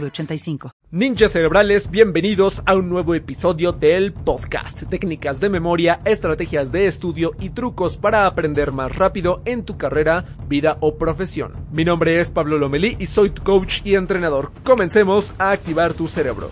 906985. Ninjas cerebrales, bienvenidos a un nuevo episodio del podcast. Técnicas de memoria, estrategias de estudio y trucos para aprender más rápido en tu carrera, vida o profesión. Mi nombre es Pablo Lomelí y soy tu coach y entrenador. Comencemos a activar tu cerebro.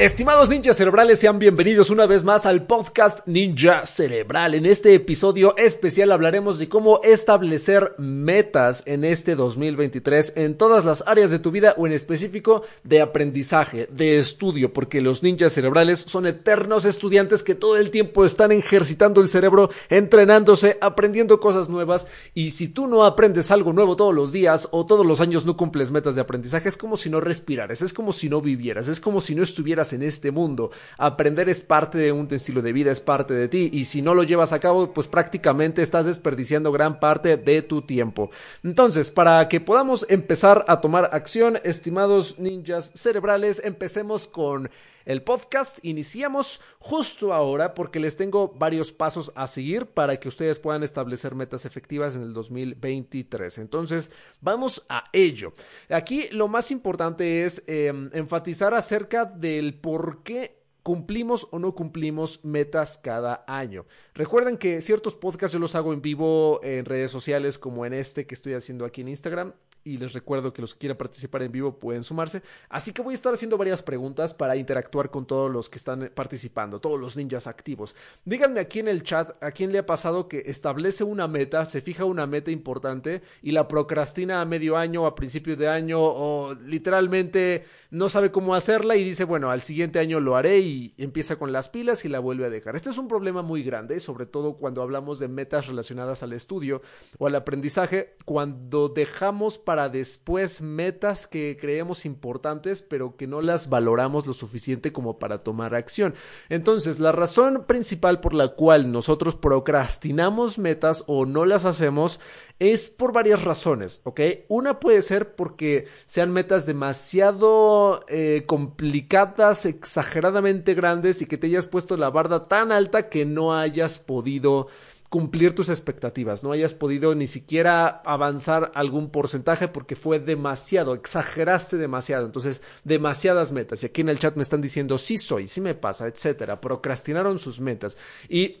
Estimados ninjas cerebrales, sean bienvenidos una vez más al podcast Ninja Cerebral. En este episodio especial hablaremos de cómo establecer metas en este 2023 en todas las áreas de tu vida o en específico de aprendizaje, de estudio, porque los ninjas cerebrales son eternos estudiantes que todo el tiempo están ejercitando el cerebro, entrenándose, aprendiendo cosas nuevas y si tú no aprendes algo nuevo todos los días o todos los años no cumples metas de aprendizaje, es como si no respiraras, es como si no vivieras, es como si no estuvieras en este mundo. Aprender es parte de un estilo de vida, es parte de ti y si no lo llevas a cabo, pues prácticamente estás desperdiciando gran parte de tu tiempo. Entonces, para que podamos empezar a tomar acción, estimados ninjas cerebrales, empecemos con el podcast. Iniciamos justo ahora porque les tengo varios pasos a seguir para que ustedes puedan establecer metas efectivas en el 2023. Entonces, vamos a ello. Aquí lo más importante es eh, enfatizar acerca del por qué cumplimos o no cumplimos metas cada año. Recuerden que ciertos podcasts yo los hago en vivo en redes sociales como en este que estoy haciendo aquí en Instagram y les recuerdo que los que quieran participar en vivo pueden sumarse. Así que voy a estar haciendo varias preguntas para interactuar con todos los que están participando, todos los ninjas activos. Díganme aquí en el chat a quién le ha pasado que establece una meta, se fija una meta importante y la procrastina a medio año, a principio de año o literalmente no sabe cómo hacerla y dice, bueno, al siguiente año lo haré y empieza con las pilas y la vuelve a dejar. Este es un problema muy grande, sobre todo cuando hablamos de metas relacionadas al estudio o al aprendizaje, cuando dejamos después metas que creemos importantes, pero que no las valoramos lo suficiente como para tomar acción. Entonces, la razón principal por la cual nosotros procrastinamos metas o no las hacemos es por varias razones, ¿ok? Una puede ser porque sean metas demasiado eh, complicadas, exageradamente grandes y que te hayas puesto la barda tan alta que no hayas podido cumplir tus expectativas, no hayas podido ni siquiera avanzar algún porcentaje porque fue demasiado, exageraste demasiado, entonces demasiadas metas. Y aquí en el chat me están diciendo sí soy, sí me pasa, etcétera. Procrastinaron sus metas. Y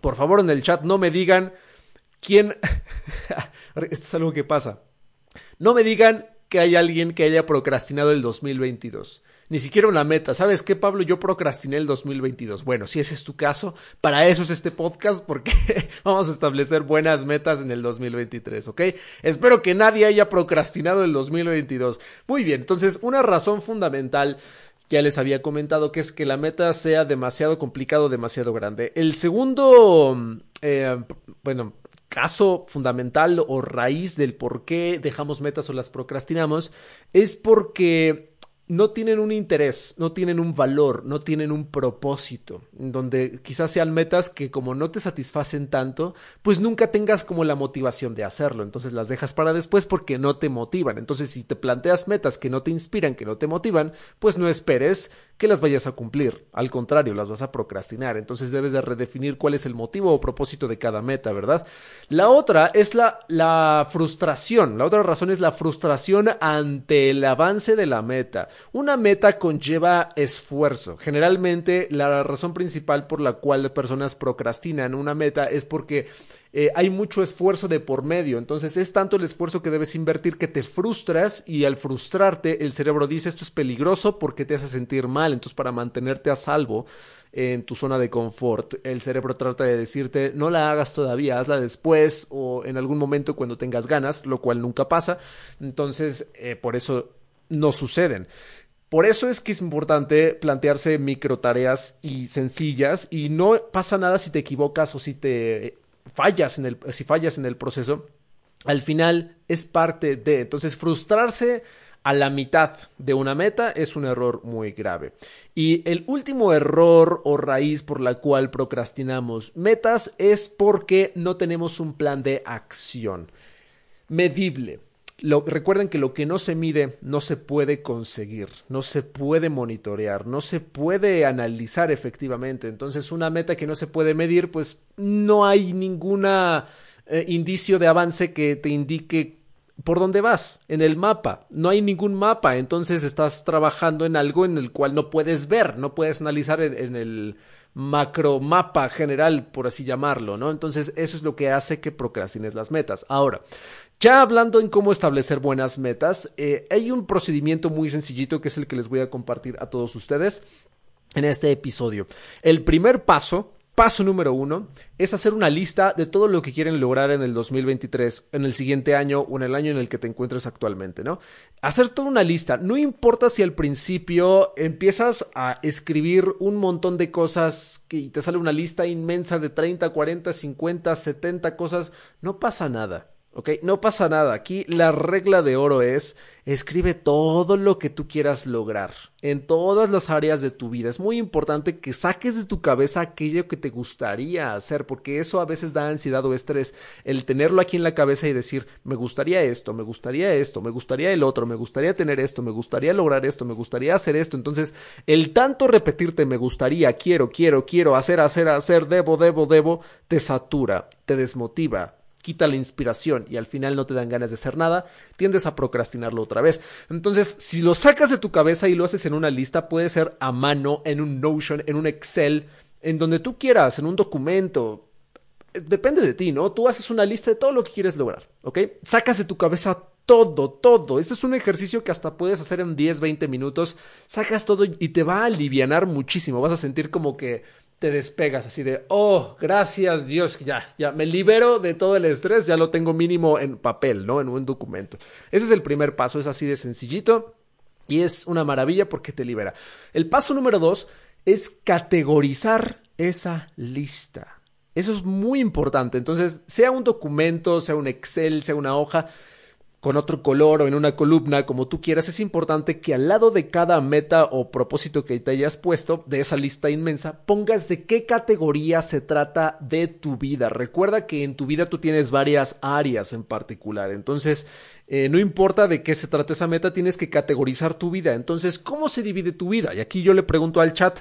por favor en el chat no me digan quién. Esto es algo que pasa. No me digan que hay alguien que haya procrastinado el 2022 ni siquiera una meta. ¿Sabes qué, Pablo? Yo procrastiné el 2022. Bueno, si ese es tu caso, para eso es este podcast, porque vamos a establecer buenas metas en el 2023, ¿ok? Espero que nadie haya procrastinado el 2022. Muy bien, entonces, una razón fundamental ya les había comentado que es que la meta sea demasiado complicado, demasiado grande. El segundo, eh, bueno, caso fundamental o raíz del por qué dejamos metas o las procrastinamos es porque no tienen un interés, no tienen un valor, no tienen un propósito, donde quizás sean metas que como no te satisfacen tanto, pues nunca tengas como la motivación de hacerlo, entonces las dejas para después porque no te motivan, entonces si te planteas metas que no te inspiran, que no te motivan, pues no esperes que las vayas a cumplir, al contrario, las vas a procrastinar, entonces debes de redefinir cuál es el motivo o propósito de cada meta, ¿verdad? La otra es la, la frustración, la otra razón es la frustración ante el avance de la meta. Una meta conlleva esfuerzo. Generalmente la razón principal por la cual personas procrastinan una meta es porque eh, hay mucho esfuerzo de por medio. Entonces es tanto el esfuerzo que debes invertir que te frustras y al frustrarte el cerebro dice esto es peligroso porque te hace sentir mal. Entonces para mantenerte a salvo en tu zona de confort, el cerebro trata de decirte no la hagas todavía, hazla después o en algún momento cuando tengas ganas, lo cual nunca pasa. Entonces eh, por eso no suceden. Por eso es que es importante plantearse micro tareas y sencillas y no pasa nada si te equivocas o si te fallas en el, si fallas en el proceso al final es parte de. Entonces, frustrarse a la mitad de una meta es un error muy grave. Y el último error o raíz por la cual procrastinamos metas es porque no tenemos un plan de acción medible. Recuerden que lo que no se mide no se puede conseguir, no se puede monitorear, no se puede analizar efectivamente. Entonces, una meta que no se puede medir, pues no hay ninguna eh, indicio de avance que te indique por dónde vas en el mapa. No hay ningún mapa, entonces estás trabajando en algo en el cual no puedes ver, no puedes analizar en, el macro mapa general, por así llamarlo, ¿no? Entonces eso es lo que hace que procrastines las metas. Ahora, ya hablando en cómo establecer buenas metas, eh, hay un procedimiento muy sencillito que es el que les voy a compartir a todos ustedes en este episodio. El primer paso Paso número uno es hacer una lista de todo lo que quieren lograr en el 2023, en el siguiente año o en el año en el que te encuentres actualmente, ¿no? Hacer toda una lista. No importa si al principio empiezas a escribir un montón de cosas y te sale una lista inmensa de 30, 40, 50, 70 cosas, no pasa nada. ¿Ok? No pasa nada. Aquí la regla de oro es escribe todo lo que tú quieras lograr en todas las áreas de tu vida. Es muy importante que saques de tu cabeza aquello que te gustaría hacer, porque eso a veces da ansiedad o estrés. El tenerlo aquí en la cabeza y decir, me gustaría esto, me gustaría esto, me gustaría el otro, me gustaría tener esto, me gustaría lograr esto, me gustaría hacer esto. Entonces, el tanto repetirte me gustaría, quiero, quiero, quiero, hacer, hacer, hacer, debo, debo, debo, te satura, te desmotiva quita la inspiración y al final no te dan ganas de hacer nada, tiendes a procrastinarlo otra vez. Entonces, si lo sacas de tu cabeza y lo haces en una lista, puede ser a mano, en un Notion, en un Excel, en donde tú quieras, en un documento. Depende de ti, ¿no? Tú haces una lista de todo lo que quieres lograr, ¿ok? Sacas de tu cabeza todo, todo. Este es un ejercicio que hasta puedes hacer en 10, 20 minutos. Sacas todo y te va a aliviar muchísimo. Vas a sentir como que te despegas así de, oh, gracias Dios, ya, ya, me libero de todo el estrés, ya lo tengo mínimo en papel, ¿no? En un documento. Ese es el primer paso, es así de sencillito y es una maravilla porque te libera. El paso número dos es categorizar esa lista. Eso es muy importante. Entonces, sea un documento, sea un Excel, sea una hoja, con otro color o en una columna, como tú quieras, es importante que al lado de cada meta o propósito que te hayas puesto, de esa lista inmensa, pongas de qué categoría se trata de tu vida. Recuerda que en tu vida tú tienes varias áreas en particular, entonces eh, no importa de qué se trata esa meta, tienes que categorizar tu vida. Entonces, ¿cómo se divide tu vida? Y aquí yo le pregunto al chat,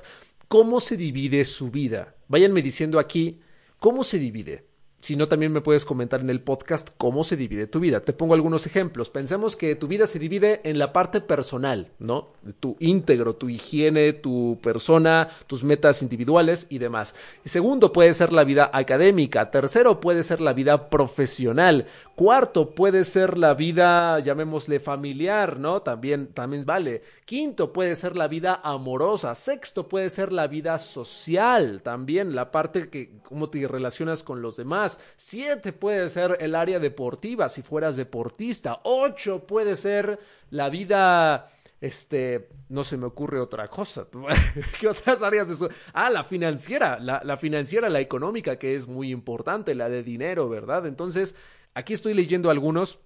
¿cómo se divide su vida? Váyanme diciendo aquí, ¿cómo se divide? Si no, también me puedes comentar en el podcast cómo se divide tu vida. Te pongo algunos ejemplos. Pensemos que tu vida se divide en la parte personal, ¿no? Tu íntegro, tu higiene, tu persona, tus metas individuales y demás. segundo puede ser la vida académica. Tercero puede ser la vida profesional. Cuarto puede ser la vida, llamémosle familiar, ¿no? También, también vale. Quinto puede ser la vida amorosa. Sexto puede ser la vida social. También la parte que, cómo te relacionas con los demás. Siete puede ser el área deportiva si fueras deportista. Ocho puede ser la vida este, no se me ocurre otra cosa. ¿Qué otras áreas de eso? Ah, la financiera, la, la, financiera, la económica, que es muy importante, la de dinero, ¿verdad? Entonces, aquí estoy leyendo algunos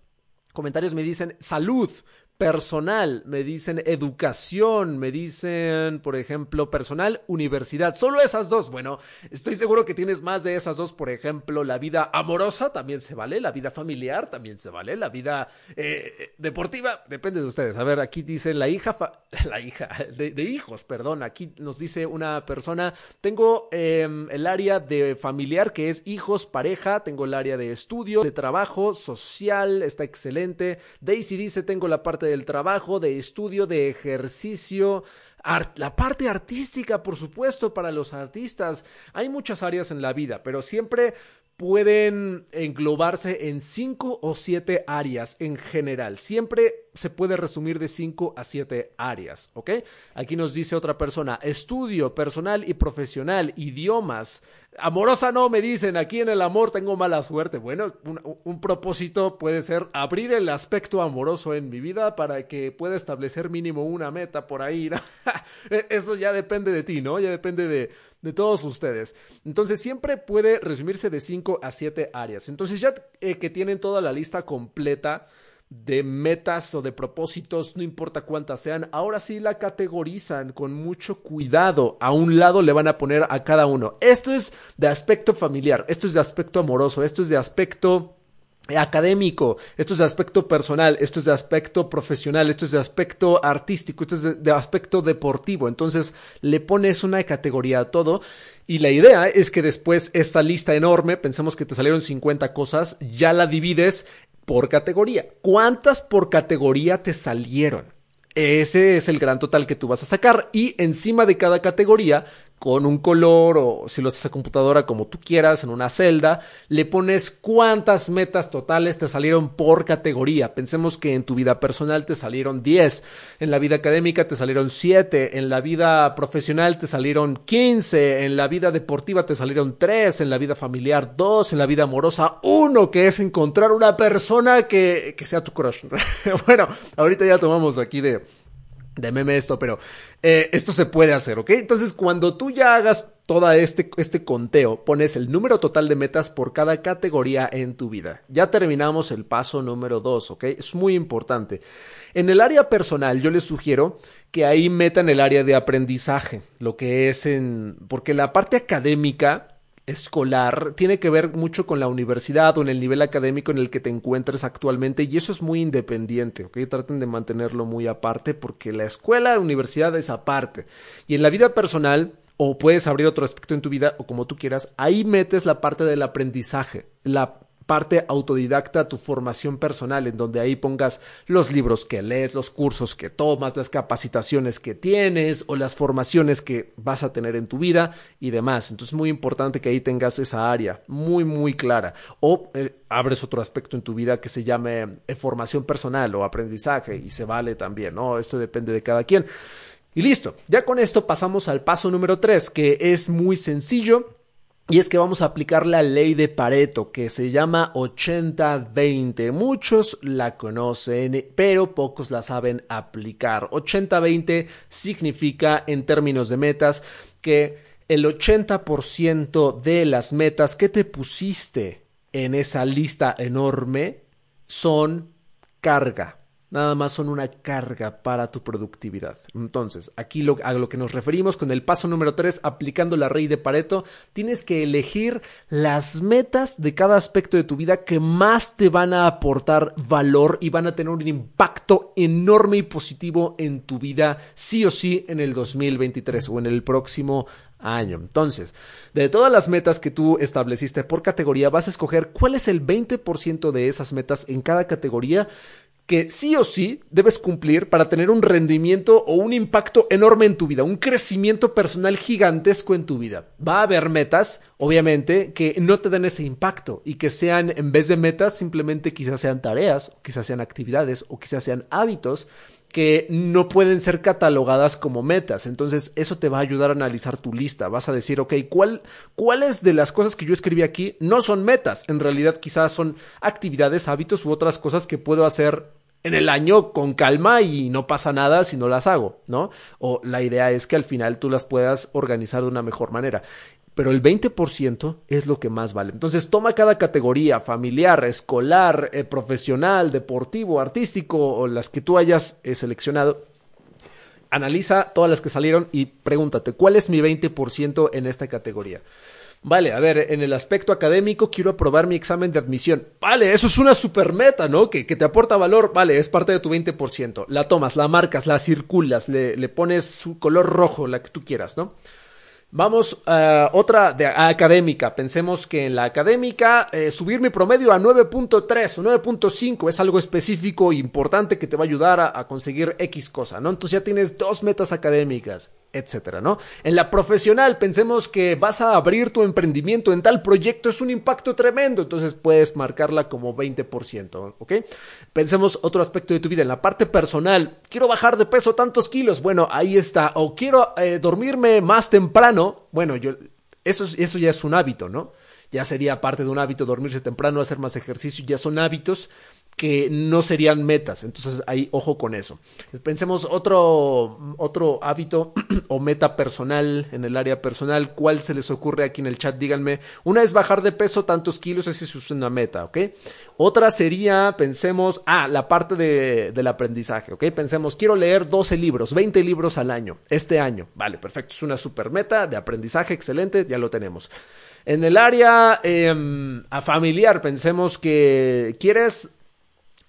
comentarios, me dicen salud, personal, me dicen educación, me dicen, por ejemplo, personal, universidad. Solo esas dos. Bueno, estoy seguro que tienes más de esas dos. Por ejemplo, la vida amorosa también se vale, la vida familiar también se vale, la vida eh, deportiva, depende de ustedes. A ver, aquí dice la hija, la hija de, hijos, perdón. Aquí nos dice una persona, tengo em, el área de familiar que es hijos, pareja, tengo el área de estudio, de trabajo, social, está excelente. Daisy dice, tengo la parte del trabajo, de estudio, de ejercicio, la parte artística, por supuesto, para los artistas. Hay muchas áreas en la vida, pero siempre pueden englobarse en cinco o siete áreas en general. Siempre se puede resumir de 5 a 7 áreas, ¿ok? Aquí nos dice otra persona, estudio personal y profesional, idiomas, Amorosa no, me dicen, aquí en el amor tengo mala suerte. Bueno, un, propósito puede ser abrir el aspecto amoroso en mi vida para que pueda establecer mínimo una meta por ahí. E, eso ya depende de ti, ¿no? Ya depende de, de todos ustedes. Entonces siempre puede resumirse de 5 a 7 áreas. Entonces ya eh, que tienen toda la lista completa, de metas o de propósitos, no importa cuántas sean, ahora sí la categorizan con mucho cuidado. A un lado le van a poner a cada uno. Esto es de aspecto familiar, esto es de aspecto amoroso, esto es de aspecto académico, esto es de aspecto personal, esto es de aspecto profesional, esto es de aspecto artístico, esto es de, aspecto deportivo. Entonces le pones una categoría a todo y la idea es que después esta lista enorme, pensemos que te salieron 50 cosas, ya la divides por categoría. ¿Cuántas por categoría te salieron? Ese es el gran total que tú vas a sacar y encima de cada categoría con un color o si lo haces a computadora como tú quieras en una celda, le pones cuántas metas totales te salieron por categoría. Pensemos que en tu vida personal te salieron 10, en la vida académica te salieron 7, en la vida profesional te salieron 15, en la vida deportiva te salieron 3, en la vida familiar 2, en la vida amorosa 1, que es encontrar una persona que, que sea tu crush. bueno, ahorita ya tomamos aquí de de esto, pero eh, esto se puede hacer, ¿ok? Entonces, cuando tú ya hagas todo este, este conteo, pones el número total de metas por cada categoría en tu vida. Ya terminamos el paso número dos, ¿ok? Es muy importante. En el área personal, yo les sugiero que ahí metan el área de aprendizaje, lo que es en... porque la parte académica escolar tiene que ver mucho con la universidad o en el nivel académico en el que te encuentres actualmente y eso es muy independiente, ¿ok? Traten de mantenerlo muy aparte porque la escuela, la universidad es aparte. Y en la vida personal, o puedes abrir otro aspecto en tu vida o como tú quieras, ahí metes la parte del aprendizaje, la parte autodidacta, tu formación personal, en donde ahí pongas los libros que lees, los cursos que tomas, las capacitaciones que tienes o las formaciones que vas a tener en tu vida y demás. Entonces es muy importante que ahí tengas esa área muy, muy clara. O eh, abres otro aspecto en tu vida que se llame eh, formación personal o aprendizaje y se vale también, ¿no? Esto depende de cada quien. Y listo, ya con esto pasamos al paso número 3, que es muy sencillo y es que vamos a aplicar la ley de Pareto, que se llama 80-20. Muchos la conocen, pero pocos la saben aplicar. 80-20 significa, en términos de metas, que el 80% de las metas que te pusiste en esa lista enorme son carga nada más son una carga para tu productividad. Entonces, aquí lo, a lo que nos referimos con el paso número 3, aplicando la ley de Pareto, tienes que elegir las metas de cada aspecto de tu vida que más te van a aportar valor y van a tener un impacto enorme y positivo en tu vida, sí o sí, en el 2023 o en el próximo año. Entonces, de todas las metas que tú estableciste por categoría, vas a escoger cuál es el 20% de esas metas en cada categoría que sí o sí debes cumplir para tener un rendimiento o un impacto enorme en tu vida, un crecimiento personal gigantesco en tu vida. Va a haber metas, obviamente, que no te den ese impacto y que sean, en vez de metas, simplemente quizás sean tareas, quizás sean actividades, o quizás sean hábitos que no pueden ser catalogadas como metas. Entonces, eso te va a ayudar a analizar tu lista. Vas a decir, ok, ¿cuál, ¿cuáles de las cosas que yo escribí aquí no son metas? En realidad, quizás son actividades, hábitos u otras cosas que puedo hacer en el año con calma y no pasa nada si no las hago, ¿no? O la idea es que al final tú las puedas organizar de una mejor manera. Pero el 20% es lo que más vale. Entonces toma cada categoría, familiar, escolar, eh, profesional, deportivo, artístico o las que tú hayas eh, seleccionado. Analiza todas las que salieron y pregúntate, ¿cuál es mi 20% en esta categoría? Vale, a ver, en el aspecto académico quiero aprobar mi examen de admisión. Vale, eso es una super meta, ¿no? Que, te aporta valor. Vale, es parte de tu 20%. La tomas, la marcas, la circulas, le, le pones su color rojo, la que tú quieras, ¿no? Vamos a otra de, académica. Pensemos que en la académica eh, subir mi promedio a 9.3 o 9.5 es algo específico e importante que te va a ayudar a, a, conseguir X cosa, ¿no? Entonces ya tienes dos metas académicas. etcétera, ¿no? En la profesional, pensemos que vas a abrir tu emprendimiento en tal proyecto, es un impacto tremendo, entonces puedes marcarla como 20%, ¿ok? Pensemos otro aspecto de tu vida, en la parte personal, quiero bajar de peso tantos kilos, bueno, ahí está, o quiero eh, dormirme más temprano, bueno, yo, eso, eso ya es un hábito, ¿no? Ya sería parte de un hábito dormirse temprano, hacer más ejercicio, ya son hábitos que no serían metas. Entonces ahí ojo con eso. Pensemos otro, otro hábito o meta personal en el área personal. ¿Cuál se les ocurre aquí en el chat? Díganme. Una es bajar de peso tantos kilos, esa es una meta, ¿ok? Otra sería, pensemos, ah, la parte de, del aprendizaje, ¿ok? Pensemos, quiero leer 12 libros, 20 libros al año, este año. Vale, perfecto, es una super meta de aprendizaje, excelente, ya lo tenemos. En el área eh, familiar, pensemos que quieres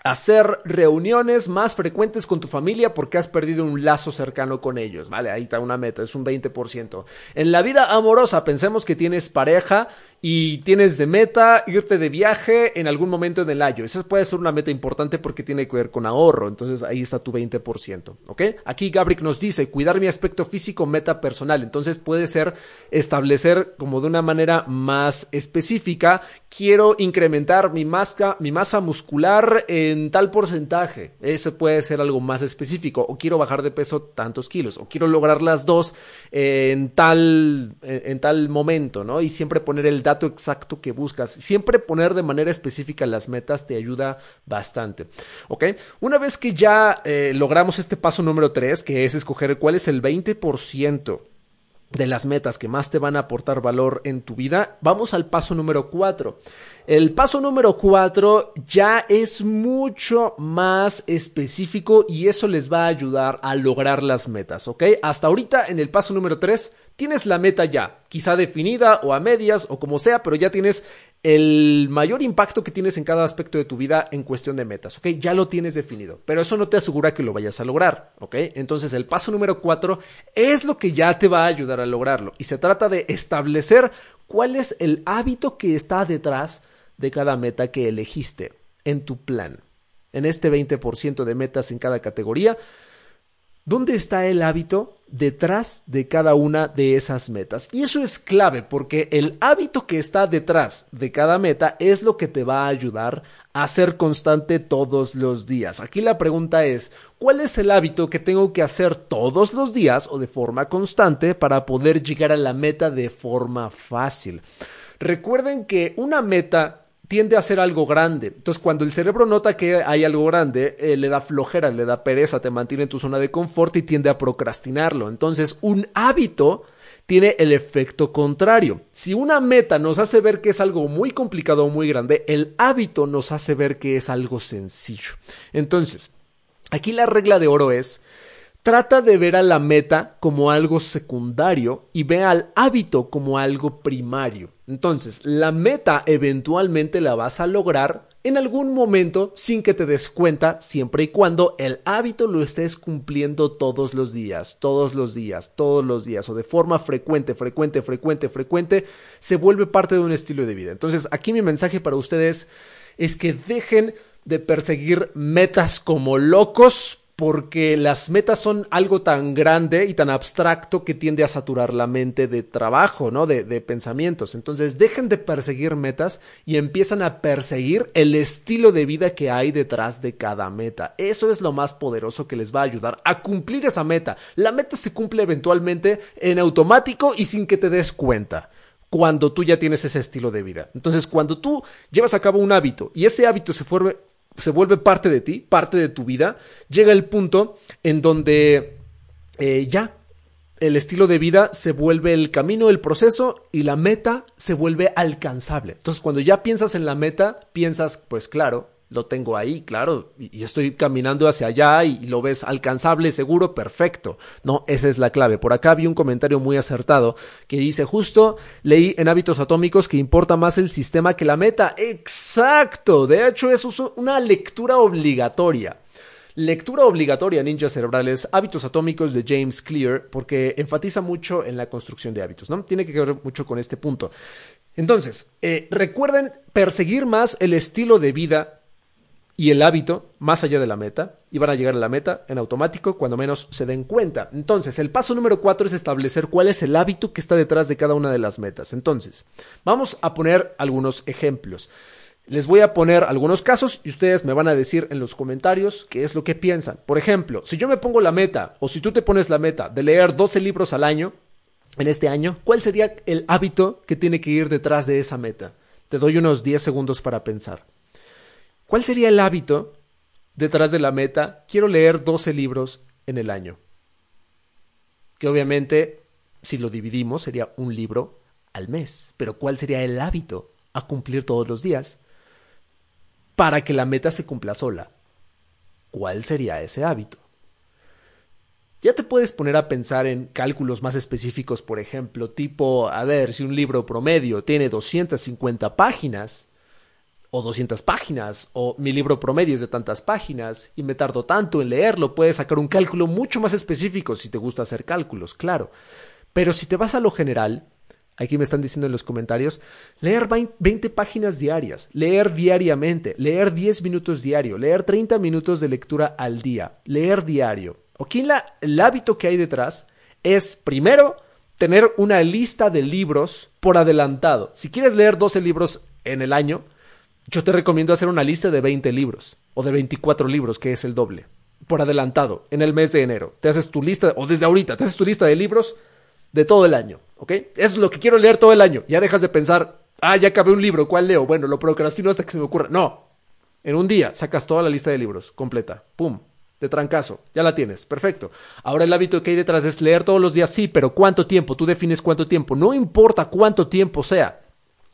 hacer reuniones más frecuentes con tu familia porque has perdido un lazo cercano con ellos, ¿vale? Ahí está una meta, es un 20%. En la vida amorosa, pensemos que tienes pareja y tienes de meta irte de viaje en algún momento en el año. Esa puede ser una meta importante porque tiene que ver con ahorro, entonces ahí está tu 20%, ¿ok? Aquí Gabrick nos dice, cuidar mi aspecto físico, meta personal, entonces puede ser establecer como de una manera más específica, quiero incrementar mi masa, mi masa muscular en tal porcentaje, eso puede ser algo más específico, o quiero bajar de peso tantos kilos, o quiero lograr las dos en tal, en tal momento, ¿no? Y siempre poner el dato exacto que buscas. Siempre poner de manera específica las metas te ayuda bastante. ¿Ok? Una vez que ya eh, logramos este paso número 3, que es escoger cuál es el 20% de las metas que más te van a aportar valor en tu vida, vamos al paso número 4. El paso número 4 ya es mucho más específico y eso les va a ayudar a lograr las metas, ¿ok? Hasta ahorita en el paso número 3 tienes la meta ya, quizá definida o a medias o como sea, pero ya tienes el mayor impacto que tienes en cada aspecto de tu vida en cuestión de metas, ¿ok? Ya lo tienes definido, pero eso no te asegura que lo vayas a lograr, ¿ok? Entonces el paso número cuatro es lo que ya te va a ayudar a lograrlo y se trata de establecer cuál es el hábito que está detrás de cada meta que elegiste en tu plan. En este 20% de metas en cada categoría, ¿Dónde está el hábito detrás de cada una de esas metas? Y eso es clave porque el hábito que está detrás de cada meta es lo que te va a ayudar a ser constante todos los días. Aquí la pregunta es, ¿cuál es el hábito que tengo que hacer todos los días o de forma constante para poder llegar a la meta de forma fácil? Recuerden que una meta tiende a ser algo grande. Entonces, cuando el cerebro nota que hay algo grande, eh, le da flojera, le da pereza, te mantiene en tu zona de confort y tiende a procrastinarlo. Entonces, un hábito tiene el efecto contrario. Si una meta nos hace ver que es algo muy complicado o muy grande, el hábito nos hace ver que es algo sencillo. Entonces, aquí la regla de oro es Trata de ver a la meta como algo secundario y ve al hábito como algo primario. Entonces, la meta eventualmente la vas a lograr en algún momento sin que te des cuenta, siempre y cuando el hábito lo estés cumpliendo todos los días, todos los días, todos los días, o de forma frecuente, frecuente, frecuente, frecuente, se vuelve parte de un estilo de vida. Entonces, aquí mi mensaje para ustedes es que dejen de perseguir metas como locos porque las metas son algo tan grande y tan abstracto que tiende a saturar la mente de trabajo, ¿no? De, pensamientos. Entonces, dejen de perseguir metas y empiezan a perseguir el estilo de vida que hay detrás de cada meta. Eso es lo más poderoso que les va a ayudar a cumplir esa meta. La meta se cumple eventualmente en automático y sin que te des cuenta cuando tú ya tienes ese estilo de vida. Entonces, cuando tú llevas a cabo un hábito y ese hábito se, forme, se vuelve parte de ti, parte de tu vida, llega el punto en donde eh, ya el estilo de vida se vuelve el camino, el proceso y la meta se vuelve alcanzable. Entonces, cuando ya piensas en la meta, piensas, pues claro, lo tengo ahí, claro, y, estoy caminando hacia allá y, lo ves alcanzable, seguro, perfecto. No, esa es la clave. Por acá vi un comentario muy acertado que dice, justo leí en hábitos atómicos que importa más el sistema que la meta. Exacto, de hecho es una lectura obligatoria. Lectura obligatoria Ninjas Cerebrales, Hábitos Atómicos de James Clear, porque enfatiza mucho en la construcción de hábitos, ¿no? Tiene que ver mucho con este punto. Entonces, eh, recuerden perseguir más el estilo de vida y el hábito más allá de la meta y van a llegar a la meta en automático cuando menos se den cuenta. Entonces, el paso número cuatro es establecer cuál es el hábito que está detrás de cada una de las metas. Entonces, vamos a poner algunos ejemplos. Les voy a poner algunos casos y ustedes me van a decir en los comentarios qué es lo que piensan. Por ejemplo, si yo me pongo la meta o si tú te pones la meta de leer 12 libros al año en este año, ¿cuál sería el hábito que tiene que ir detrás de esa meta? Te doy unos 10 segundos para pensar. ¿Cuál sería el hábito detrás de la meta? Quiero leer 12 libros en el año. Que obviamente, si lo dividimos, sería un libro al mes. Pero ¿cuál sería el hábito a cumplir todos los días para que la meta se cumpla sola? ¿Cuál sería ese hábito? Ya te puedes poner a pensar en cálculos más específicos, por ejemplo, tipo, a ver, si un libro promedio tiene 250 páginas, o 200 páginas, o mi libro promedio es de tantas páginas, y me tardo tanto en leerlo, puedes sacar un cálculo mucho más específico si te gusta hacer cálculos, claro. Pero si te vas a lo general, aquí me están diciendo en los comentarios, leer 20 páginas diarias, leer diariamente, leer 10 minutos diario, leer 30 minutos de lectura al día, leer diario. Aquí la, el hábito que hay detrás es, primero, tener una lista de libros por adelantado. Si quieres leer 12 libros en el año, yo te recomiendo hacer una lista de 20 libros o de 24 libros, que es el doble, por adelantado, en el mes de enero. Te haces tu lista, o desde ahorita, te haces tu lista de libros de todo el año, ¿ok? Eso es lo que quiero leer todo el año. Ya dejas de pensar, ah, ya acabé un libro, ¿cuál leo? Bueno, lo procrastino hasta que se me ocurra. No, en un día sacas toda la lista de libros completa, pum, de trancazo, ya la tienes, perfecto. Ahora el hábito que hay detrás es leer todos los días, sí, pero ¿cuánto tiempo? Tú defines cuánto tiempo, no importa cuánto tiempo sea.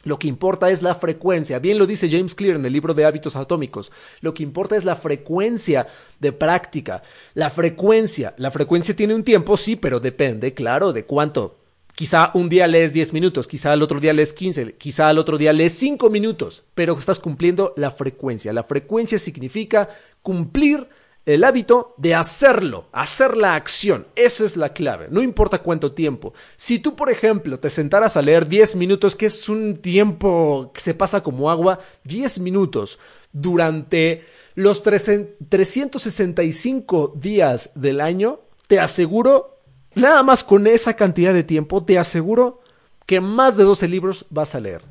Lo que importa es la frecuencia. Bien lo dice James Clear en el libro de hábitos atómicos. Lo que importa es la frecuencia de práctica. La frecuencia. La frecuencia tiene un tiempo, sí, pero depende, claro, de cuánto. Quizá un día lees 10 minutos, quizá el otro día lees 15, quizá el otro día lees 5 minutos, pero estás cumpliendo la frecuencia. La frecuencia significa cumplir el hábito de hacerlo, hacer la acción. Esa es la clave, no importa cuánto tiempo. Si tú, por ejemplo, te sentaras a leer 10 minutos, que es un tiempo que se pasa como agua, 10 minutos durante los 365 días del año, te aseguro, nada más con esa cantidad de tiempo, te aseguro que más de 12 libros vas a leer.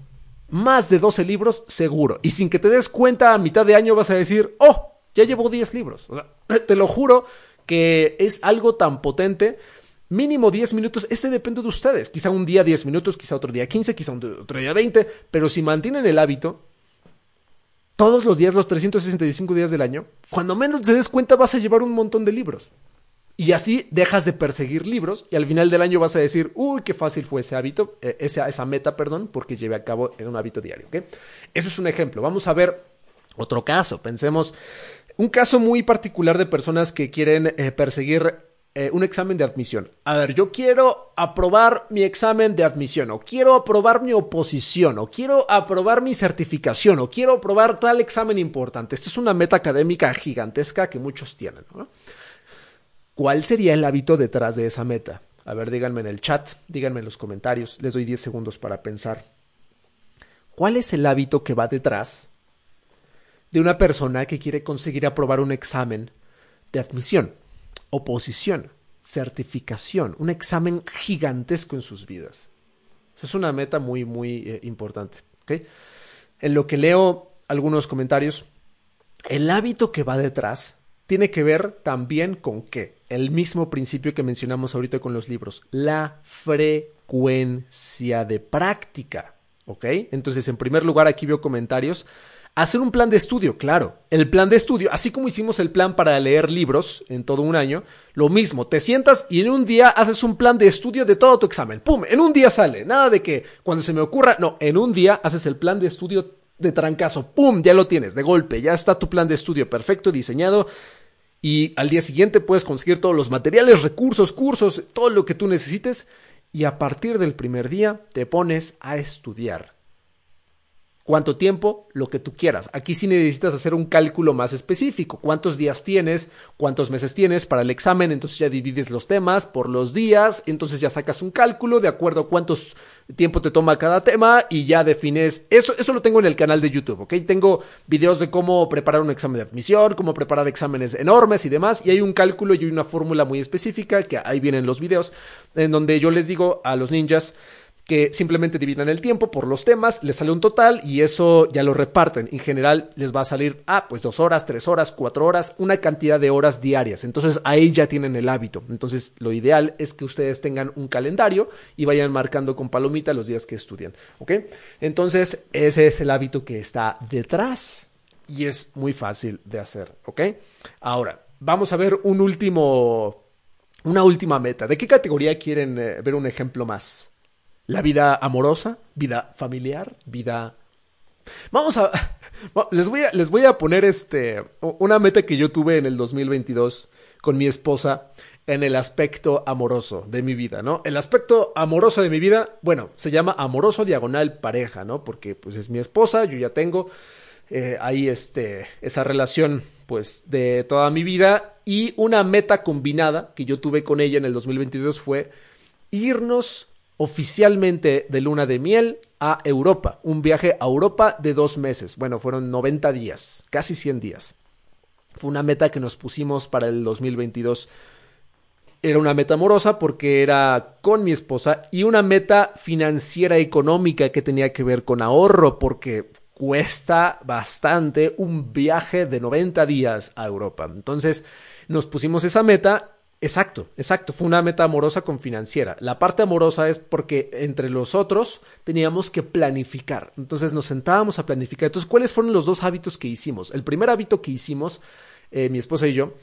Más de 12 libros seguro. Y sin que te des cuenta, a mitad de año vas a decir, oh, ya llevo 10 libros. O sea, te lo juro que es algo tan potente. Mínimo 10 minutos, ese depende de ustedes. Quizá un día 10 minutos, quizá otro día 15, quizá otro día 20, pero si mantienen el hábito, todos los días, los 365 días del año, cuando menos te des cuenta vas a llevar un montón de libros. Y así dejas de perseguir libros y al final del año vas a decir, uy, qué fácil fue ese hábito, eh, esa, esa meta, perdón, porque llevé a cabo en un hábito diario. ¿okay? Eso es un ejemplo. Vamos a ver otro caso. Pensemos un caso muy particular de personas que quieren eh, perseguir eh, un examen de admisión. A ver, yo quiero aprobar mi examen de admisión, o quiero aprobar mi oposición, o quiero aprobar mi certificación, o quiero aprobar tal examen importante. Esta es una meta académica gigantesca que muchos tienen. ¿Cuál sería el hábito detrás de esa meta? A ver, díganme en el chat, díganme en los comentarios, les doy 10 segundos para pensar. ¿Cuál es el hábito que va detrás de una persona que quiere conseguir aprobar un examen de admisión, oposición, certificación, un examen gigantesco en sus vidas. Es una meta muy, muy eh, importante. En lo que leo algunos comentarios, el hábito que va detrás tiene que ver también con qué? El mismo principio que mencionamos ahorita con los libros, la frecuencia de práctica. ¿Ok? Entonces, en primer lugar, aquí veo comentarios Hacer un plan de estudio, claro. El plan de estudio, así como hicimos el plan para leer libros en todo un año, lo mismo, te sientas y en un día haces un plan de estudio de todo tu examen. ¡Pum! En un día sale. Nada de que cuando se me ocurra, no, en un día haces el plan de estudio de trancazo. ¡Pum! Ya lo tienes, de golpe, ya está tu plan de estudio perfecto, diseñado. Y al día siguiente puedes conseguir todos los materiales, recursos, cursos, todo lo que tú necesites. Y a partir del primer día te pones a estudiar ¿Cuánto tiempo? Lo que tú quieras. Aquí sí necesitas hacer un cálculo más específico. ¿Cuántos días tienes? ¿Cuántos meses tienes para el examen? Entonces ya divides los temas por los días. Entonces ya sacas un cálculo de acuerdo a cuántos tiempo te toma cada tema y ya defines. Eso, eso lo tengo en el canal de YouTube, ¿ok? Tengo videos de cómo preparar un examen de admisión, cómo preparar exámenes enormes y demás. Y hay un cálculo y una fórmula muy específica que ahí vienen los videos en donde yo les digo a los ninjas que simplemente dividan el tiempo por los temas, les sale un total y eso ya lo reparten. En general les va a salir, ah, pues dos horas, tres horas, cuatro horas, una cantidad de horas diarias. Entonces ahí ya tienen el hábito. Entonces lo ideal es que ustedes tengan un calendario y vayan marcando con palomita los días que estudian. ¿Ok? Entonces ese es el hábito que está detrás y es muy fácil de hacer. ¿Ok? Ahora, vamos a ver un último, una última meta. ¿De qué categoría quieren eh, ver un ejemplo más? La vida amorosa, vida familiar, vida... Vamos a... Les voy a, les voy a poner este, una meta que yo tuve en el 2022 con mi esposa en el aspecto amoroso de mi vida, ¿no? El aspecto amoroso de mi vida, bueno, se llama amoroso diagonal pareja, ¿no? Porque pues es mi esposa, yo ya tengo eh, ahí este, esa relación pues de toda mi vida y una meta combinada que yo tuve con ella en el 2022 fue irnos oficialmente de luna de miel a Europa, un viaje a Europa de dos meses. Bueno, fueron 90 días, casi 100 días. Fue una meta que nos pusimos para el 2022. Era una meta amorosa porque era con mi esposa y una meta financiera económica que tenía que ver con ahorro porque cuesta bastante un viaje de 90 días a Europa. Entonces nos pusimos esa meta Exacto, exacto. Fue una meta amorosa con financiera. La parte amorosa es porque entre los otros teníamos que planificar. Entonces nos sentábamos a planificar. Entonces, ¿cuáles fueron los dos hábitos que hicimos? El primer hábito que hicimos, eh, mi esposa y yo,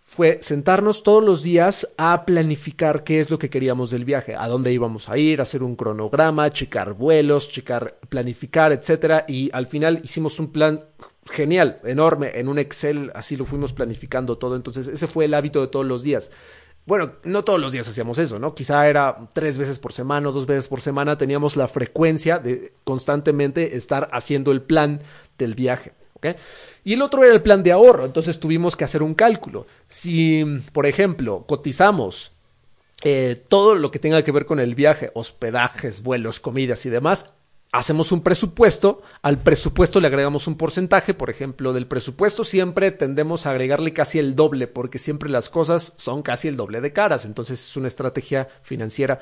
fue sentarnos todos los días a planificar qué es lo que queríamos del viaje, a dónde íbamos a ir, hacer un cronograma, checar vuelos, checar, planificar, etcétera. Y al final hicimos un plan genial, enorme, en un Excel, así lo fuimos planificando todo. Entonces, ese fue el hábito de todos los días. Bueno, no todos los días hacíamos eso, ¿no? Quizá era tres veces por semana o dos veces por semana, teníamos la frecuencia de constantemente estar haciendo el plan del viaje. Y el otro era el plan de ahorro, entonces tuvimos que hacer un cálculo. Si, por ejemplo, cotizamos eh, todo lo que tenga que ver con el viaje, hospedajes, vuelos, comidas y demás, hacemos un presupuesto, al presupuesto le agregamos un porcentaje, por ejemplo, del presupuesto siempre tendemos a agregarle casi el doble, porque siempre las cosas son casi el doble de caras, entonces es una estrategia financiera.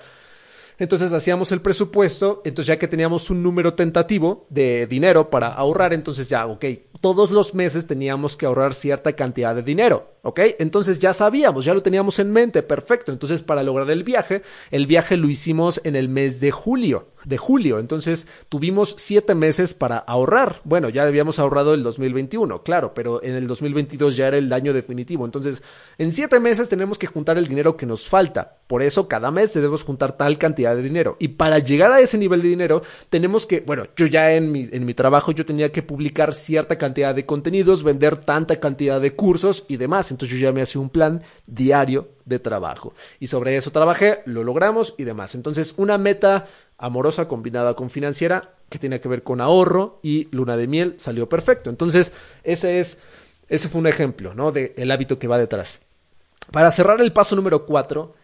Entonces hacíamos el presupuesto, entonces ya que teníamos un número tentativo de dinero para ahorrar, entonces ya, ok, todos los meses teníamos que ahorrar cierta cantidad de dinero. ¿Ok? Entonces ya sabíamos, ya lo teníamos en mente, perfecto. Entonces para lograr el viaje, el viaje lo hicimos en el mes de julio, de julio. Entonces tuvimos siete meses para ahorrar. Bueno, ya habíamos ahorrado el 2021, claro, pero en el 2022 ya era el año definitivo. Entonces en siete meses tenemos que juntar el dinero que nos falta. Por eso cada mes debemos juntar tal cantidad de dinero. Y para llegar a ese nivel de dinero tenemos que, bueno, yo ya en mi, en mi trabajo yo tenía que publicar cierta cantidad de contenidos, vender tanta cantidad de cursos y demás. Entonces yo ya me hacía un plan diario de trabajo. Y sobre eso trabajé, lo logramos y demás. Entonces, una meta amorosa combinada con financiera que tiene que ver con ahorro y luna de miel salió perfecto. Entonces, ese es, ese fue un ejemplo, ¿no? Del hábito que va detrás. Para cerrar el paso número 4,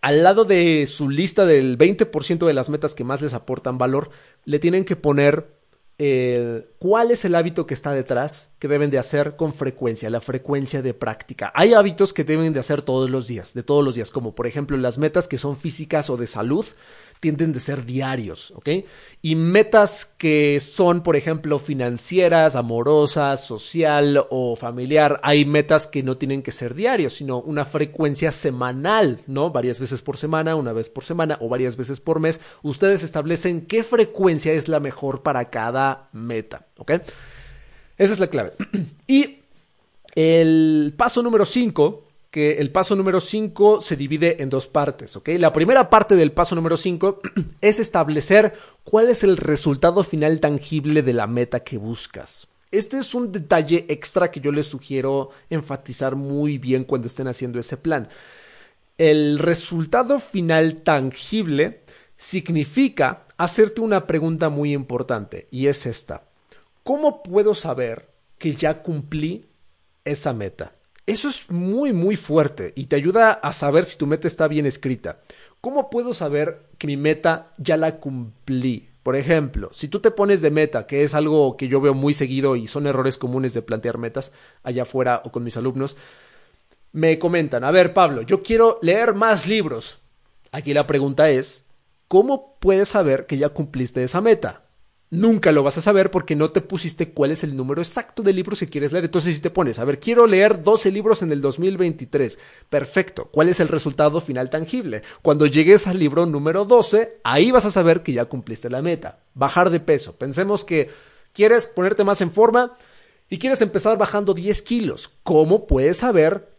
al lado de su lista del 20% de las metas que más les aportan valor, le tienen que poner cuál es el hábito que está detrás que deben de hacer con frecuencia, la frecuencia de práctica. Hay hábitos que deben de hacer todos los días, de todos los días, como por ejemplo las metas que son físicas o de salud, tienden de ser diarios, ¿ok? Y metas que son, por ejemplo, financieras, amorosas, social o familiar, hay metas que no tienen que ser diarios, sino una frecuencia semanal, ¿no? Varias veces por semana, una vez por semana o varias veces por mes. Ustedes establecen qué frecuencia es la mejor para cada meta, ¿ok? Esa es la clave. Y el paso número 5 que el paso número 5 se divide en dos partes, ¿ok? La primera parte del paso número 5 es establecer cuál es el resultado final tangible de la meta que buscas. Este es un detalle extra que yo les sugiero enfatizar muy bien cuando estén haciendo ese plan. El resultado final tangible significa hacerte una pregunta muy importante y es esta. ¿Cómo puedo saber que ya cumplí esa meta? Eso es muy, muy fuerte y te ayuda a saber si tu meta está bien escrita. ¿Cómo puedo saber que mi meta ya la cumplí? Por ejemplo, si tú te pones de meta, que es algo que yo veo muy seguido y son errores comunes de plantear metas allá afuera o con mis alumnos, me comentan, a ver Pablo, yo quiero leer más libros. Aquí la pregunta es, ¿cómo puedes saber que ya cumpliste esa meta? Nunca lo vas a saber porque no te pusiste cuál es el número exacto de libros que quieres leer. Entonces, si te pones, a ver, quiero leer 12 libros en el 2023. Perfecto. ¿Cuál es el resultado final tangible? Cuando llegues al libro número 12, ahí vas a saber que ya cumpliste la meta. Bajar de peso. Pensemos que quieres ponerte más en forma y quieres empezar bajando 10 kilos. ¿Cómo puedes saber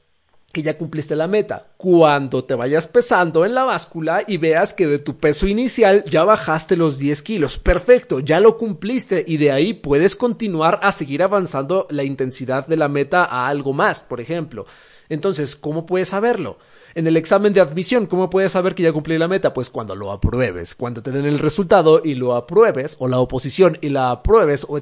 que ya cumpliste la meta. Cuando te vayas pesando en la báscula y veas que de tu peso inicial ya bajaste los 10 kilos. Perfecto, ya lo cumpliste y de ahí puedes continuar a seguir avanzando la intensidad de la meta a algo más, por ejemplo. Entonces, ¿cómo puedes saberlo? En el examen de admisión, ¿cómo puedes saber que ya cumplí la meta? Pues cuando lo apruebes, cuando te den el resultado y lo apruebes, o la oposición y la apruebes, o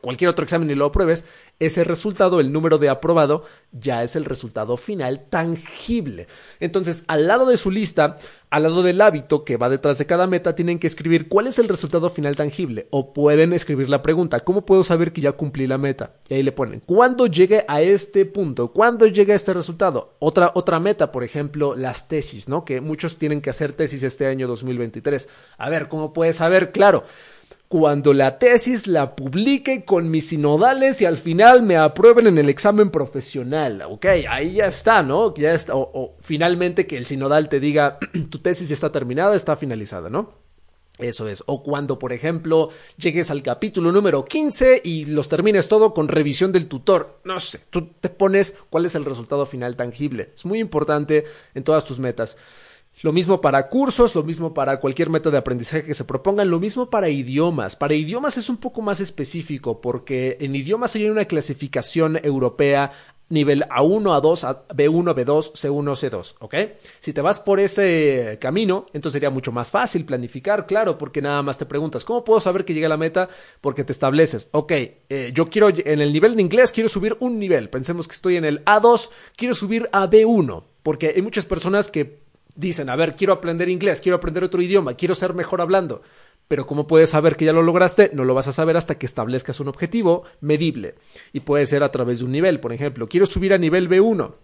cualquier otro examen y lo apruebes, ese resultado, el número de aprobado, ya es el resultado final tangible. Entonces, al lado de su lista, al lado del hábito que va detrás de cada meta, tienen que escribir cuál es el resultado final tangible. O pueden escribir la pregunta, ¿cómo puedo saber que ya cumplí la meta? Y ahí le ponen, ¿cuándo llegue a este punto? ¿Cuándo llegue a este resultado? Otra, otra meta, por ejemplo, las tesis, ¿no? Que muchos tienen que hacer tesis este año 2023. A ver, ¿cómo puedes saber? Claro cuando la tesis la publique con mis sinodales y al final me aprueben en el examen profesional. Ok, ahí ya está, ¿no? Ya está. O, finalmente que el sinodal te diga tu tesis está terminada, está finalizada, ¿no? Eso es. O cuando, por ejemplo, llegues al capítulo número 15 y los termines todo con revisión del tutor. No sé, tú te pones cuál es el resultado final tangible. Es muy importante en todas tus metas. Lo mismo para cursos, lo mismo para cualquier método de aprendizaje que se propongan, lo mismo para idiomas. Para idiomas es un poco más específico porque en idiomas hay una clasificación europea nivel A1, A2, B1, B2, C1, C2, ¿ok? Si te vas por ese camino, entonces sería mucho más fácil planificar, claro, porque nada más te preguntas, ¿cómo puedo saber que llegué a la meta? Porque te estableces, ok, eh, yo quiero, en el nivel de inglés quiero subir un nivel, pensemos que estoy en el A2, quiero subir a B1, porque hay muchas personas que dicen, a ver, quiero aprender inglés, quiero aprender otro idioma, quiero ser mejor hablando. Pero ¿cómo puedes saber que ya lo lograste? No lo vas a saber hasta que establezcas un objetivo medible. Y puede ser a través de un nivel. Por ejemplo, quiero subir a nivel B1.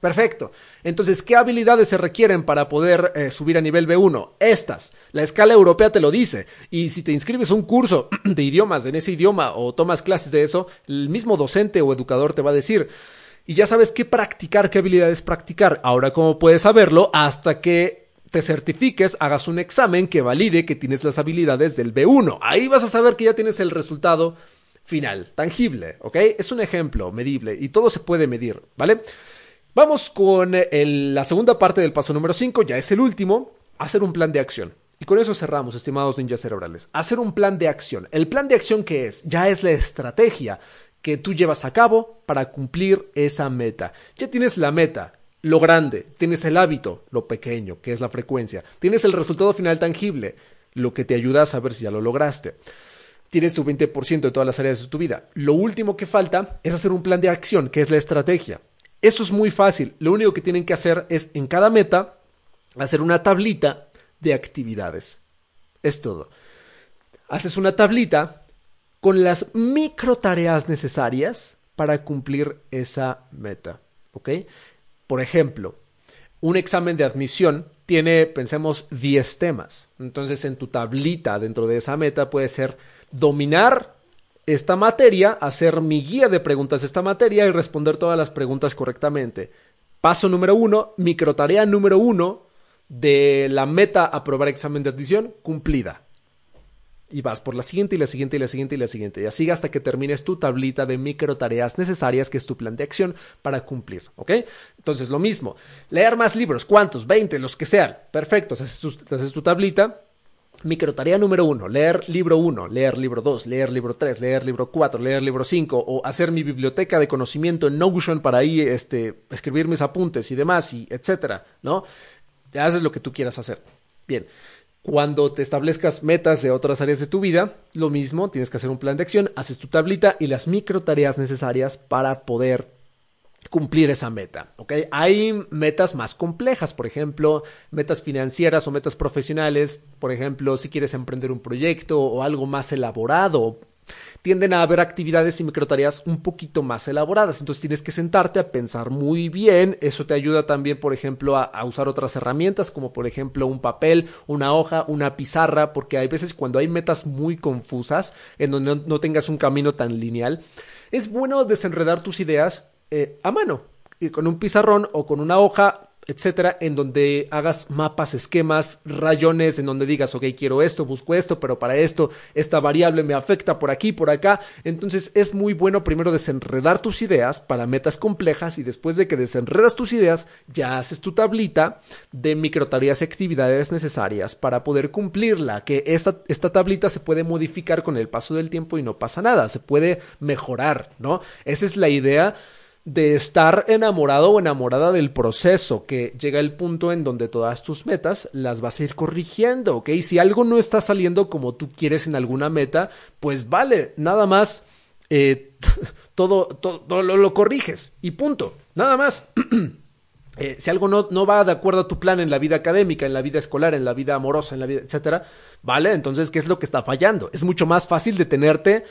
Perfecto. Entonces, ¿qué habilidades se requieren para poder eh, subir a nivel B1? Estas. La escala europea te lo dice. Y si te inscribes un curso de idiomas en ese idioma o tomas clases de eso, el mismo docente o educador te va a decir, y ya sabes qué practicar, qué habilidades practicar. Ahora, ¿cómo puedes saberlo? Hasta que te certifiques, hagas un examen que valide que tienes las habilidades del B1. Ahí vas a saber que ya tienes el resultado final, tangible, ¿ok? Es un ejemplo medible y todo se puede medir, ¿vale? Vamos con la segunda parte del paso número 5, ya es el último, hacer un plan de acción. Y con eso cerramos, estimados ninjas cerebrales. Hacer un plan de acción. ¿El plan de acción qué es? Ya es la estrategia que tú llevas a cabo para cumplir esa meta. Ya tienes la meta, lo grande, tienes el hábito, lo pequeño, que es la frecuencia, tienes el resultado final tangible, lo que te ayuda a saber si ya lo lograste. Tienes tu 20% de todas las áreas de tu vida. Lo último que falta es hacer un plan de acción, que es la estrategia. Esto es muy fácil. Lo único que tienen que hacer es en cada meta hacer una tablita de actividades. Es todo. Haces una tablita con las micro tareas necesarias para cumplir esa meta. ¿Ok? Por ejemplo, un examen de admisión tiene, pensemos, 10 temas. Entonces, en tu tablita dentro de esa meta puede ser dominar esta materia, hacer mi guía de preguntas de esta materia y responder todas las preguntas correctamente. Paso número uno, microtarea número uno de la meta aprobar examen de admisión cumplida y vas por la siguiente y la siguiente y la siguiente y la siguiente. Y así hasta que termines tu tablita de micro tareas necesarias, que es tu plan de acción para cumplir. ¿Ok? Entonces, lo mismo. Leer más libros. ¿Cuántos? 20, los que sean. Perfecto. Haces tu, haces tu tablita. Micro tarea número uno, leer libro uno, leer libro dos, leer libro tres, leer libro cuatro, leer libro cinco, o hacer mi biblioteca de conocimiento en Notion para ahí este, escribir mis apuntes y demás, y etcétera, ¿no? Haces lo que tú quieras hacer. Bien. Cuando te establezcas metas de otras áreas de tu vida, lo mismo, tienes que hacer un plan de acción, haces tu tablita y las micro tareas necesarias para poder cumplir esa meta. Hay metas más complejas, por ejemplo, metas financieras o metas profesionales, por ejemplo, si quieres emprender un proyecto o algo más elaborado, tienden a haber actividades y microtareas un poquito más elaboradas. Entonces tienes que sentarte a pensar muy bien. Eso te ayuda también, por ejemplo, a, usar otras herramientas, como por ejemplo un papel, una hoja, una pizarra, porque hay veces cuando hay metas muy confusas, en donde no tengas un camino tan lineal, es bueno desenredar tus ideas eh, a mano, y con un pizarrón o con una hoja, etcétera, en donde hagas mapas, esquemas, rayones, en donde digas, ok, quiero esto, busco esto, pero para esto esta variable me afecta por aquí, por acá. Entonces es muy bueno primero desenredar tus ideas para metas complejas y después de que desenredas tus ideas, ya haces tu tablita de microtareas y actividades necesarias para poder cumplirla, que esta, esta tablita se puede modificar con el paso del tiempo y no pasa nada, se puede mejorar, ¿no? Esa es la idea de estar enamorado o enamorada del proceso, que llega el punto en donde todas tus metas las vas a ir corrigiendo, ¿ok? Si algo no está saliendo como tú quieres en alguna meta, pues vale, nada más eh, todo, todo, lo, corriges y punto, nada más. Eh, si algo no, no, va de acuerdo a tu plan en la vida académica, en la vida escolar, en la vida amorosa, en la vida, etcétera, ¿vale? Entonces, ¿qué es lo que está fallando? Es mucho más fácil detenerte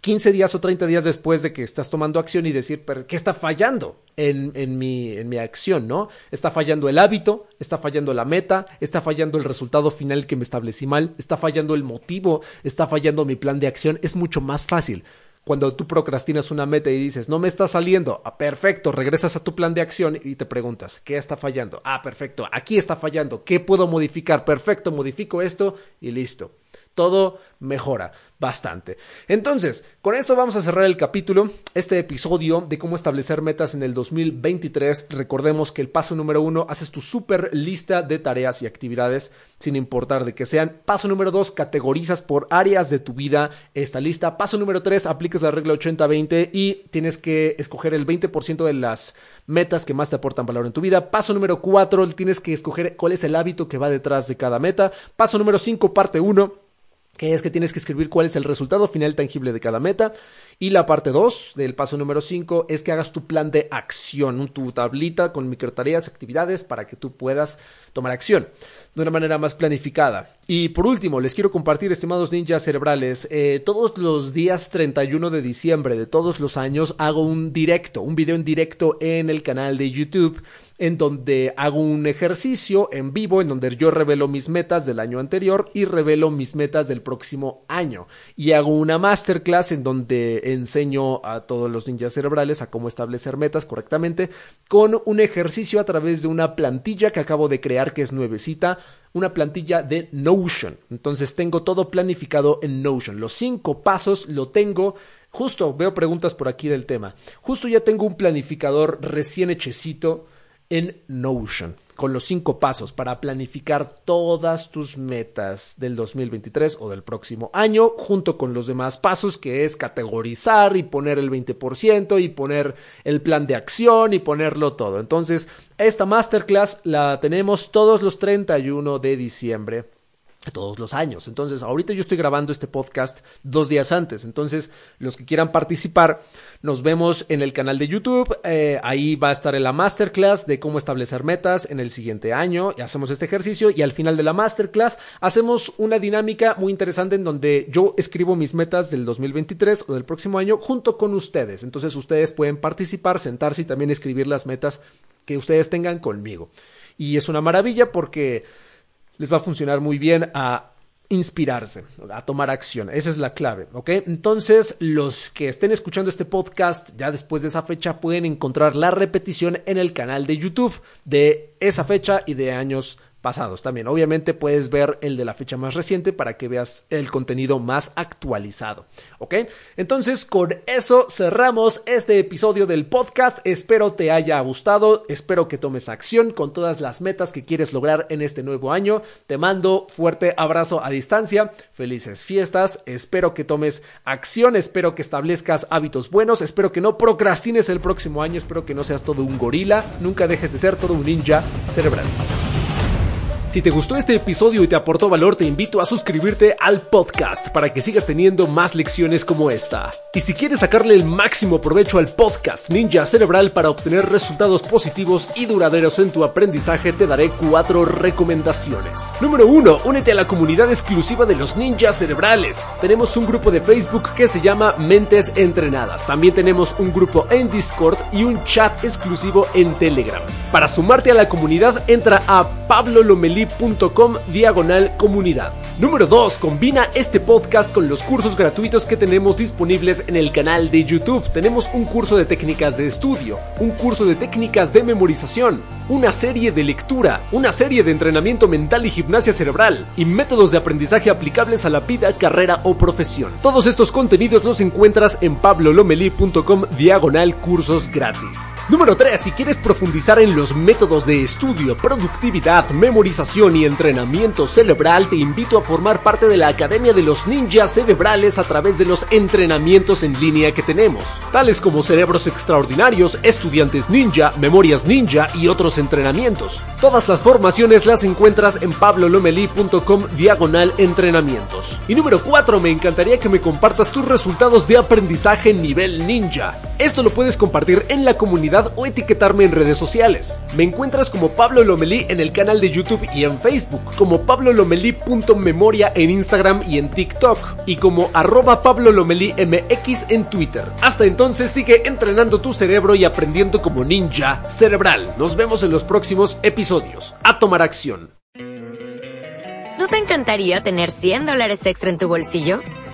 15 días o 30 días después de que estás tomando acción y decir, ¿qué está fallando en, en, mi, en mi acción, no? Está fallando el hábito, está fallando la meta, está fallando el resultado final que me establecí mal, está fallando el motivo, está fallando mi plan de acción. Es mucho más fácil. Cuando tú procrastinas una meta y dices, no me está saliendo, ah, perfecto, regresas a tu plan de acción y te preguntas, ¿qué está fallando? Ah, perfecto, aquí está fallando, ¿qué puedo modificar? Perfecto, modifico esto y listo todo mejora bastante. Entonces, con esto vamos a cerrar el capítulo, este episodio de cómo establecer metas en el 2023. Recordemos que el paso número uno, haces tu super lista de tareas y actividades, sin importar de qué sean. Paso número dos, categorizas por áreas de tu vida esta lista. Paso número tres, aplicas la regla 80-20 y tienes que escoger el 20% de las metas que más te aportan valor en tu vida. Paso número cuatro, tienes que escoger cuál es el hábito que va detrás de cada meta. Paso número cinco, parte uno que es que tienes que escribir cuál es el resultado final tangible de cada meta. Y la parte 2 del paso número 5 es que hagas tu plan de acción, tu tablita con microtareas, actividades para que tú puedas tomar acción de una manera más planificada. Y por último, les quiero compartir, estimados ninjas cerebrales, eh, todos los días 31 de diciembre de todos los años hago un directo, un video en directo en el canal de YouTube en donde hago un ejercicio en vivo, en donde yo revelo mis metas del año anterior y revelo mis metas del próximo año. Y hago una masterclass en donde enseño a todos los ninjas cerebrales a cómo establecer metas correctamente con un ejercicio a través de una plantilla que acabo de crear que es nuevecita una plantilla de Notion. Entonces tengo todo planificado en Notion. Los cinco pasos lo tengo. Justo veo preguntas por aquí del tema. Justo ya tengo un planificador recién hechecito en Notion con los cinco pasos para planificar todas tus metas del 2023 o del próximo año, junto con los demás pasos que es categorizar y poner el 20% y poner el plan de acción y ponerlo todo. Entonces, esta masterclass la tenemos todos los 31 de diciembre todos los años. Entonces, ahorita yo estoy grabando este podcast dos días antes. Entonces, los que quieran participar, nos vemos en el canal de YouTube. Eh, ahí va a estar en la masterclass de cómo establecer metas en el siguiente año. Y hacemos este ejercicio y al final de la masterclass hacemos una dinámica muy interesante en donde yo escribo mis metas del 2023 o del próximo año junto con ustedes. Entonces, ustedes pueden participar, sentarse y también escribir las metas que ustedes tengan conmigo. Y es una maravilla porque les va a funcionar muy bien a inspirarse, a tomar acción. Esa es la clave, ¿ok? Entonces, los que estén escuchando este podcast ya después de esa fecha pueden encontrar la repetición en el canal de YouTube de esa fecha y de años pasados también. Obviamente puedes ver el de la fecha más reciente para que veas el contenido más actualizado. ¿Ok? Entonces, con eso cerramos este episodio del podcast. Espero te haya gustado. Espero que tomes acción con todas las metas que quieres lograr en este nuevo año. Te mando fuerte abrazo a distancia. Felices fiestas. Espero que tomes acción. Espero que establezcas hábitos buenos. Espero que no procrastines el próximo año. Espero que no seas todo un gorila. Nunca dejes de ser todo un ninja cerebral. Si te gustó este episodio y te aportó valor, te invito a suscribirte al podcast para que sigas teniendo más lecciones como esta. Y si quieres sacarle el máximo provecho al podcast Ninja Cerebral para obtener resultados positivos y duraderos en tu aprendizaje, te daré cuatro recomendaciones. Número 1. Únete a la comunidad exclusiva de los ninjas cerebrales. Tenemos un grupo de Facebook que se llama Mentes Entrenadas. También tenemos un grupo en Discord y un chat exclusivo en Telegram. Para sumarte a la comunidad, entra a diagonal comunidad. Número 2. Combina este podcast con los cursos gratuitos que tenemos disponibles en el canal de YouTube. Tenemos un curso de técnicas de estudio, un curso de técnicas de memorización, una serie de lectura, una serie de entrenamiento mental y gimnasia cerebral y métodos de aprendizaje aplicables a la vida, carrera o profesión. Todos estos contenidos los encuentras en pablolomeli.com diagonal cursos gratis. Número 3. Si quieres profundizar en los métodos de estudio, productividad, memorización y entrenamiento cerebral, te invito a formar parte de la Academia de los Ninjas Cerebrales a través de los entrenamientos en línea que tenemos, tales como cerebros extraordinarios, estudiantes ninja, memorias ninja y otros entrenamientos. Todas las formaciones las encuentras en pablolomeli.com diagonal entrenamientos. Y número 4, me encantaría que me compartas tus resultados de aprendizaje nivel ninja. Esto lo puedes compartir en la comunidad o etiquetarme en redes sociales. Me encuentras como Pablo Lomelí en el canal de YouTube y en Facebook, como pablolomeli.memoria en Instagram y en TikTok, y como arroba MX en Twitter. Hasta entonces sigue entrenando tu cerebro y aprendiendo como ninja cerebral. Nos vemos en los próximos episodios. A tomar acción. ¿No te encantaría tener 100 dólares extra en tu bolsillo?